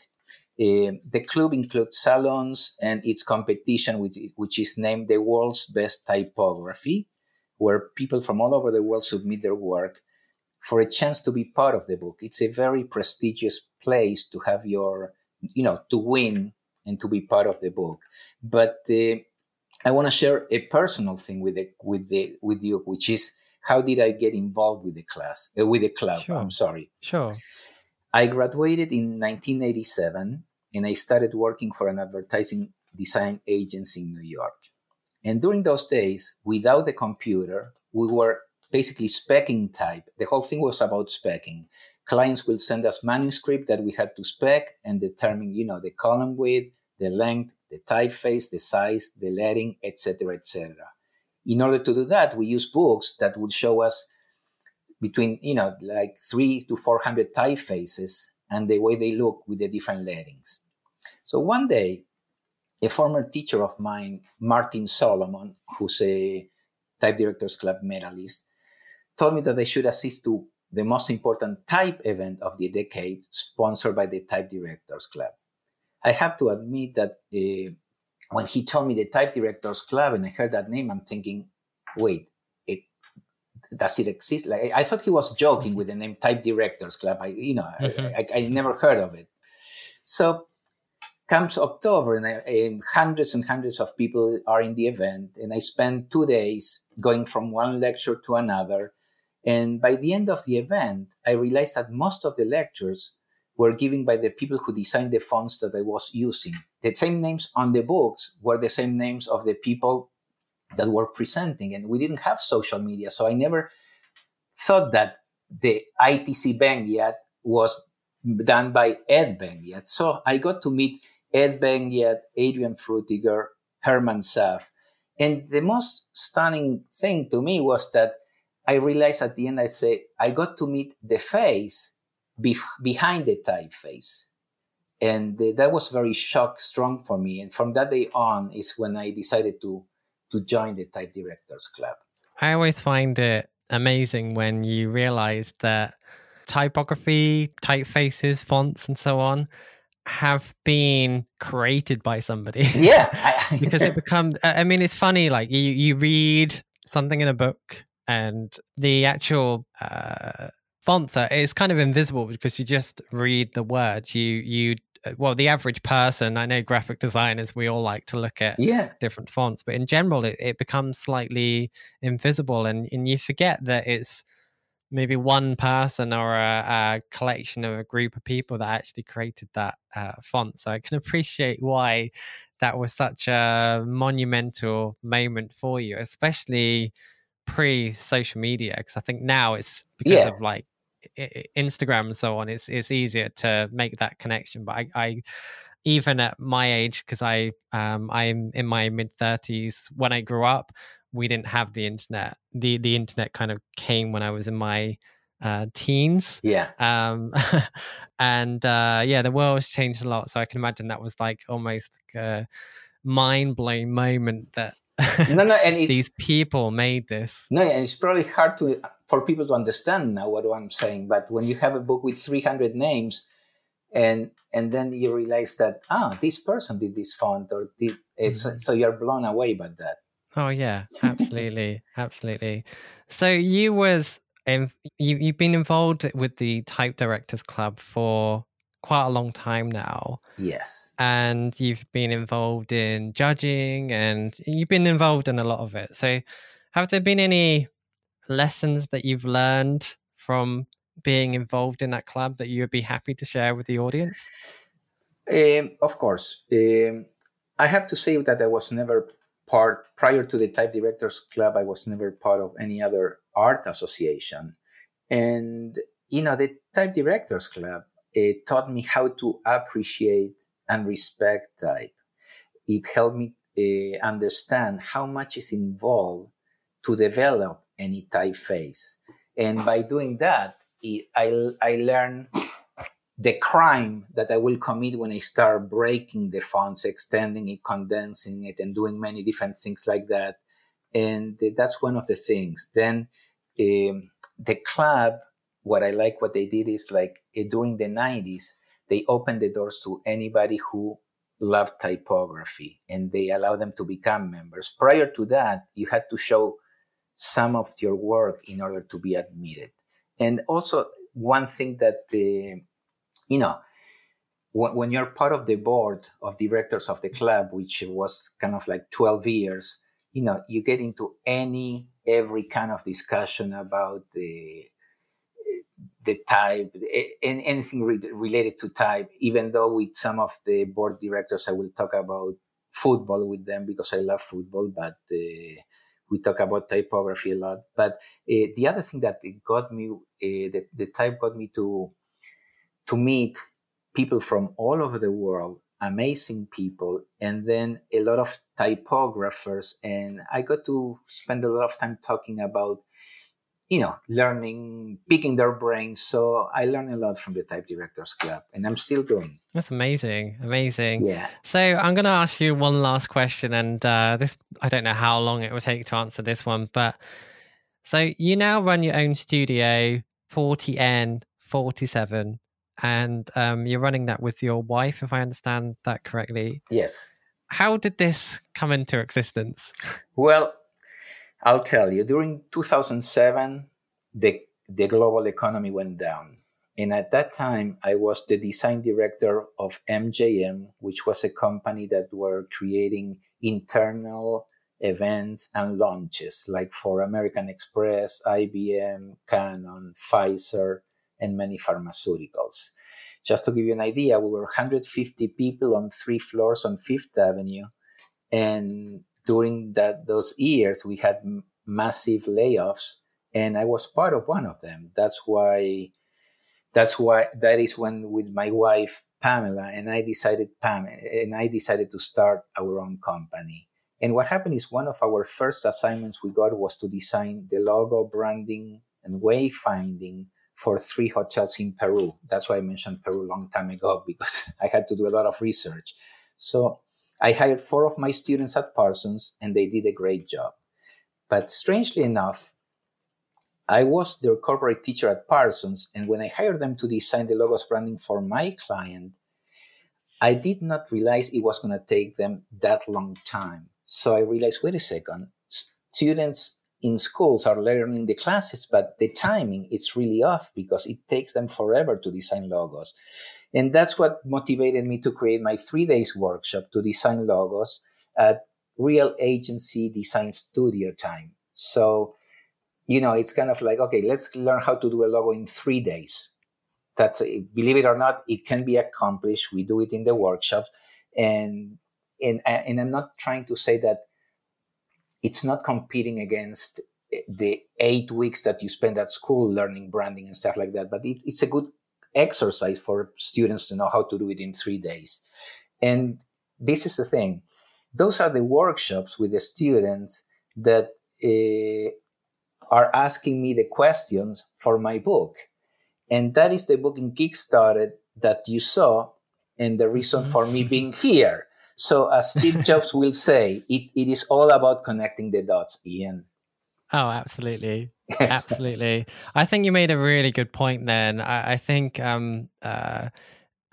S2: Uh, the club includes salons and its competition, which is named the world's best typography where people from all over the world submit their work for a chance to be part of the book. It's a very prestigious place to have your, you know, to win and to be part of the book. But uh, I want to share a personal thing with the with the with you, which is how did I get involved with the class uh, with the club? Sure. I'm sorry.
S1: Sure.
S2: I graduated in 1987 and I started working for an advertising design agency in New York. And during those days, without the computer, we were basically specking type. The whole thing was about specking. Clients will send us manuscript that we had to spec and determine, you know, the column width, the length, the typeface, the size, the lettering, etc., etc. In order to do that, we use books that would show us between, you know, like three to four hundred typefaces and the way they look with the different letterings. So one day, a former teacher of mine, Martin Solomon, who's a Type Directors Club medalist, told me that I should assist to the most important type event of the decade, sponsored by the Type Directors Club. I have to admit that uh, when he told me the Type Directors Club and I heard that name, I'm thinking, wait, it, does it exist? Like I thought he was joking with the name Type Directors Club. I, you know, mm-hmm. I, I, I never heard of it. So comes October and, I, and, hundreds and hundreds of people are in the event and I spend two days going from one lecture to another. And by the end of the event, I realized that most of the lectures were given by the people who designed the fonts that I was using. The same names on the books were the same names of the people that were presenting. And we didn't have social media. So I never thought that the ITC Benguiat was done by Ed Benguiat. So I got to meet Ed Benguiat, Adrian Frutiger, Hermann Zapf. And the most stunning thing to me was that I realized at the end, I say, I got to meet the face bef- behind the typeface. And uh, that was very shock strong for me. And from that day on is when I decided to, to join the Type Directors Club.
S1: I always find it amazing when you realize that typography, typefaces, fonts, and so on have been created by somebody.
S2: Yeah,
S1: because it becomes. I mean, it's funny. Like you, you read something in a book, and the actual uh, fonts are it's kind of invisible because you just read the words. You, you. Uh, well, the average person, I know graphic designers, we all like to look at
S2: yeah.
S1: different fonts, but in general, it, it becomes slightly invisible, and and you forget that it's maybe one person or a, a, collection of a group of people that actually created that uh, font. So I can appreciate why that was such a monumental moment for you, especially pre social media. Because I think now it's because yeah. of like Instagram and so on. It's it's easier to make that connection. But I, I even at my age, because I um, I'm in my mid thirties. When I grew up, we didn't have the internet. The the internet kind of came when I was in my uh, teens.
S2: Yeah.
S1: Um, and uh, yeah, the world has changed a lot. So I can imagine that was like almost like a mind blowing moment that
S2: no, no, and
S1: these people made this.
S2: No, and it's probably hard to for people to understand now what I'm saying. But when you have a book with 300 names, and and then you realize that ah, this person did this font, or did it's mm-hmm. so you're blown away by that.
S1: Oh yeah, absolutely, absolutely. So you was in, you you've been involved with the Type Directors Club for quite a long time now.
S2: Yes.
S1: And you've been involved in judging and you've been involved in a lot of it. So have there been any lessons that you've learned from being involved in that club that you would be happy to share with the audience?
S2: Um, of course. Um, I have to say that I was never part, prior to the Type Directors Club, I was never part of any other art association. And, you know, the Type Directors Club it taught me how to appreciate and respect type. It helped me uh, understand how much is involved to develop any typeface. And by doing that, it, I, I learned the crime that I will commit when I start breaking the fonts, extending it, condensing it, and doing many different things like that. And that's one of the things. Then um, the club what I like what they did is like eh, during the 90s, they opened the doors to anybody who loved typography and they allowed them to become members. Prior to that, you had to show some of your work in order to be admitted. And also, one thing that the, you know, when you're part of the board of directors of the club, which was kind of like 12 years, you know, you get into any, every kind of discussion about the the type, anything re- related to type, even though with some of the board directors, I will talk about football with them because I love football, but uh, we talk about typography a lot. But uh, the other thing that got me, uh, the, the type got me to, to meet people from all over the world, amazing people, and then a lot of typographers. And I got to spend a lot of time talking about you know, learning, picking their brains. So I learned a lot from the Type Directors Club, and I'm still doing.
S1: That's amazing, amazing.
S2: Yeah.
S1: So I'm going to ask you one last question, and uh, this I don't know how long it will take to answer this one, but so you now run your own studio, 40N 47, and um, you're running that with your wife, if I understand that correctly.
S2: Yes.
S1: How did this come into existence?
S2: Well, I'll tell you, during 2007, the, the global economy went down. And at that time, I was the design director of MJM, which was a company that were creating internal events and launches, like for American Express, IBM, Canon, Pfizer, and many pharmaceuticals. Just to give you an idea, we were 150 people on three floors on Fifth Avenue, and during that those years we had m- massive layoffs and i was part of one of them. That's why that's why that is when with my wife pamela and i decided pam and i decided to start our own company. And what happened is one of our first assignments we got was to design the logo branding and wayfinding for three hotels in peru. That's why i mentioned peru a long time ago because i had to do a lot of research. So I hired four of my students at Parsons, and they did a great job. But strangely enough, I was their corporate teacher at Parsons, and when I hired them to design the logos branding for my client, I did not realize it was going to take them that long time. So I realized, wait a second, students in schools are learning the classes, but the timing is really off because it takes them forever to design logos. And that's what motivated me to create my three days workshop to design logos at real agency design studio time. So, you know, it's kind of like, okay, let's learn how to do a logo in three days. That's, believe it or not, it can be accomplished. We do it in the workshops. And, and, and I'm not trying to say that it's not competing against the eight weeks that you spend at school learning branding and stuff like that, but it, it's a good exercise for students to know how to do it in three days. And this is the thing those are the workshops with the students that uh, are asking me the questions for my book. And that is the book in Kickstarter that you saw, and the reason mm-hmm. for me being here. So, as Steve Jobs will say, it, it is all about connecting the dots, Ian.
S1: Oh, absolutely. Yes. Absolutely. I think you made a really good point then. I, I think um uh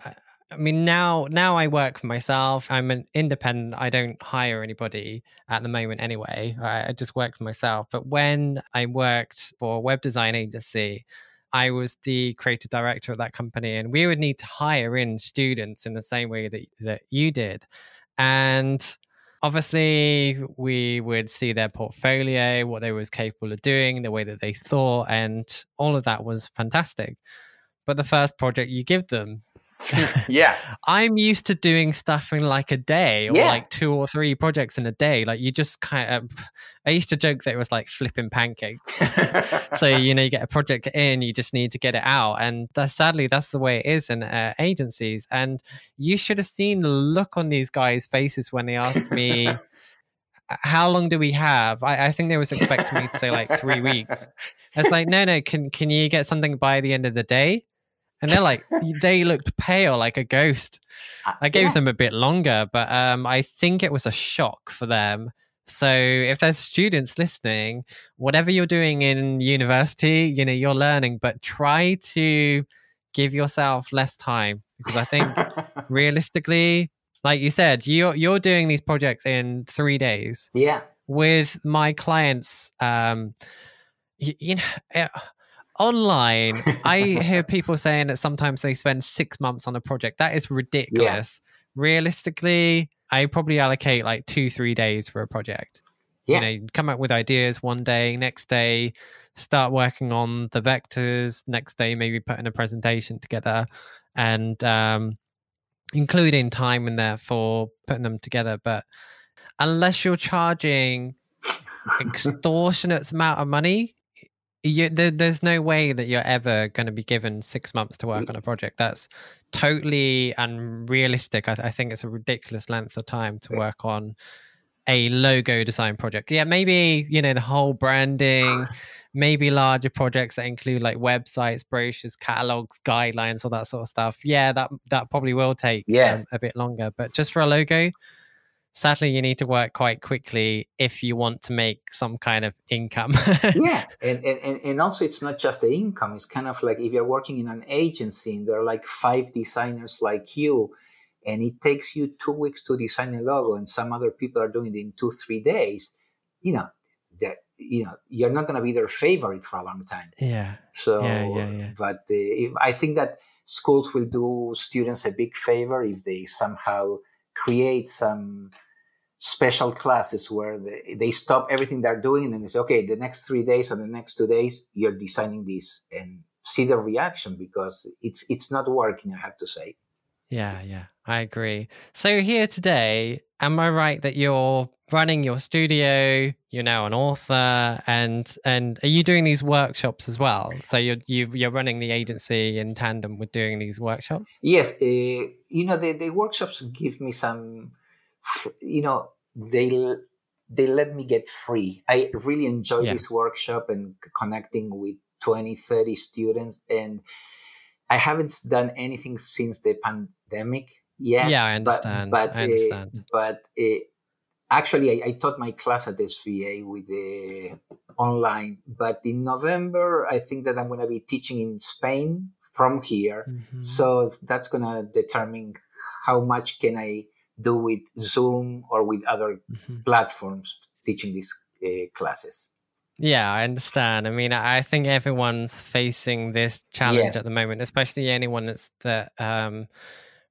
S1: I mean now now I work for myself. I'm an independent. I don't hire anybody at the moment anyway. I, I just work for myself. But when I worked for a web design agency, I was the creative director of that company and we would need to hire in students in the same way that that you did. And obviously we would see their portfolio, what they was capable of doing, the way that they thought, and all of that was fantastic. But the first project you give them
S2: yeah.
S1: I'm used to doing stuff in like a day or yeah. like two or three projects in a day. Like you just kind of, I used to joke that it was like flipping pancakes. so, you know, you get a project in, you just need to get it out. And that's, sadly, that's the way it is in uh, agencies. And you should have seen the look on these guys' faces when they asked me, how long do we have? I, I think they was expecting me to say like three weeks. It's like, no, no, can can you get something by the end of the day? And they're like they looked pale like a ghost. Uh, i gave yeah. them a bit longer but um, i think it was a shock for them. So if there's students listening whatever you're doing in university you know you're learning but try to give yourself less time because i think realistically like you said you're you're doing these projects in 3 days.
S2: Yeah.
S1: With my clients um you, you know eh, online i hear people saying that sometimes they spend six months on a project that is ridiculous yeah. realistically i probably allocate like two three days for a project yeah. you know come up with ideas one day next day start working on the vectors next day maybe putting a presentation together and um, including time in there for putting them together but unless you're charging extortionate amount of money you, there, there's no way that you're ever going to be given six months to work mm. on a project. That's totally unrealistic. I, I, think it's a ridiculous length of time to work on a logo design project. Yeah, maybe you know the whole branding, maybe larger projects that include like websites, brochures, catalogs, guidelines, all that sort of stuff. Yeah, that that probably will take yeah. Um, a bit longer. But just for a logo, sadly you need to work quite quickly if you want to make some kind of income.
S2: Yeah and, and and also it's not just the income it's kind of like if you're working in an agency and there are like five designers like you and it takes you two weeks to design a logo and some other people are doing it in two three days you know that you know you're not going to be their favorite for a long time.
S1: Yeah.
S2: So
S1: yeah, yeah, yeah.
S2: but uh, i think that schools will do students a big favor if they somehow create some special classes where they, they stop everything they're doing and they say, okay, the next three days or the next two days, you're designing this and see the reaction because it's it's not working, I have to say.
S1: Yeah, yeah, I agree. So here today, am I right that you're running your studio? You're now an author, and and are you doing these workshops as well? So you're you, are you are running the agency in tandem with doing these workshops.
S2: Yes, uh, you know the the workshops give me some, you know they they let me get free. I really enjoy yeah. this workshop and connecting with 20, 30 students and I haven't done anything since the pandemic yet.
S1: Yeah, I understand. But, but I understand.
S2: Uh, but uh, actually, I, I, taught my class at SVA with the online. But in November, I think that I'm going to be teaching in Spain from here. Mm-hmm. So that's going to determine how much can I do with Zoom or with other mm-hmm. platforms teaching these uh, classes.
S1: Yeah, I understand. I mean, I think everyone's facing this challenge yeah. at the moment, especially anyone that's that um,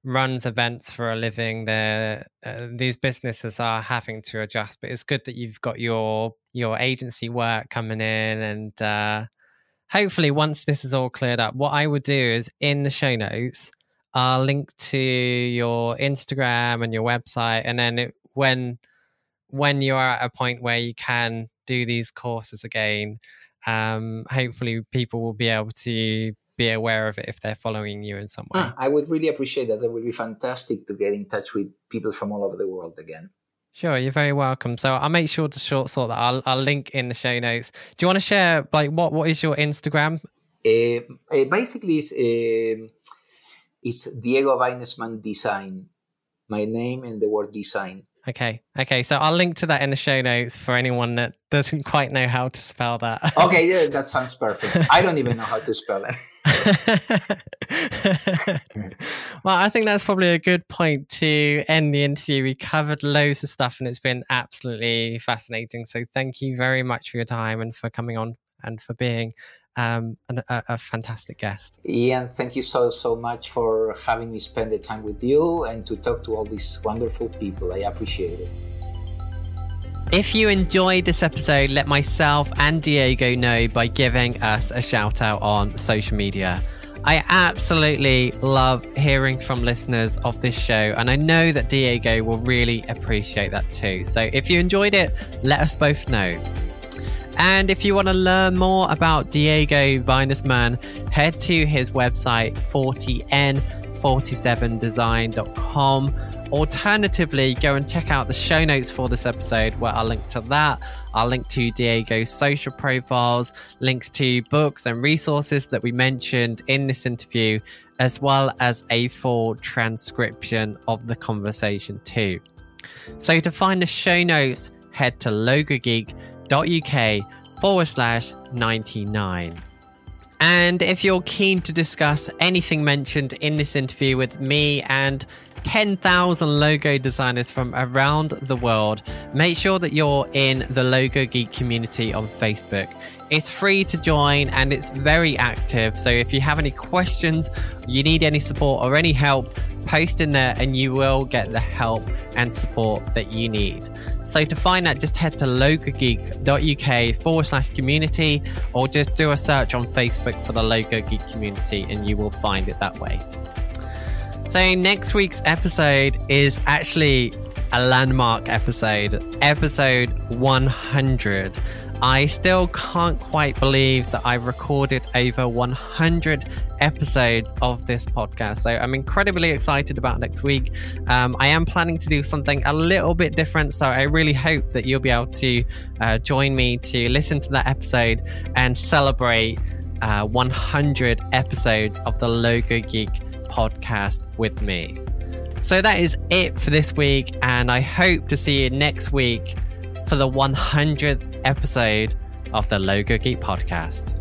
S1: runs events for a living. There, uh, these businesses are having to adjust. But it's good that you've got your your agency work coming in, and uh, hopefully, once this is all cleared up, what I would do is in the show notes, I'll link to your Instagram and your website, and then it, when when you are at a point where you can do these courses again, um, hopefully people will be able to be aware of it if they're following you in some way.
S2: Ah, I would really appreciate that. That would be fantastic to get in touch with people from all over the world again.
S1: Sure, you're very welcome. So I'll make sure to short sort that. I'll, I'll link in the show notes. Do you want to share like what what is your Instagram?
S2: Uh, uh, basically, it's, uh, it's Diego Vainesman Design. My name and the word design.
S1: Okay. Okay. So I'll link to that in the show notes for anyone that doesn't quite know how to spell that.
S2: okay. Yeah, that sounds perfect. I don't even know how to spell it.
S1: well, I think that's probably a good point to end the interview. We covered loads of stuff and it's been absolutely fascinating. So thank you very much for your time and for coming on and for being um, an, a, a, fantastic guest.
S2: Ian, thank you so, so much for having me spend the time with you and to talk to all these wonderful people. I appreciate it.
S1: If you enjoyed this episode, let myself and Diego know by giving us a shout out on social media. I absolutely love hearing from listeners of this show, and I know that Diego will really appreciate that too. So if you enjoyed it, let us both know. And if you want to learn more about Diego Vainesman, head to his website 40n47design.com. Alternatively, go and check out the show notes for this episode where I'll link to that. I'll link to Diego's social profiles, links to books and resources that we mentioned in this interview, as well as a full transcription of the conversation too. So to find the show notes, head to logogeek.com uk forward slash 99. And if you're keen to discuss anything mentioned in this interview with me and 10,000 logo designers from around the world, make sure that you're in the Logo Geek community on Facebook. It's free to join and it's very active. So if you have any questions, you need any support or any help, post in there and you will get the help and support that you need. So to find that, just head to logogeek.uk forward slash community or just do a search on Facebook for the Logo Geek community and you will find it that way. So next week's episode is actually a landmark episode, episode 100. I still can't quite believe that I've recorded over 100 episodes of this podcast. So I'm incredibly excited about next week. Um, I am planning to do something a little bit different. So I really hope that you'll be able to uh, join me to listen to that episode and celebrate uh, 100 episodes of the Logo Geek podcast with me. So that is it for this week. And I hope to see you next week for the 100th episode of the Logo Geek podcast.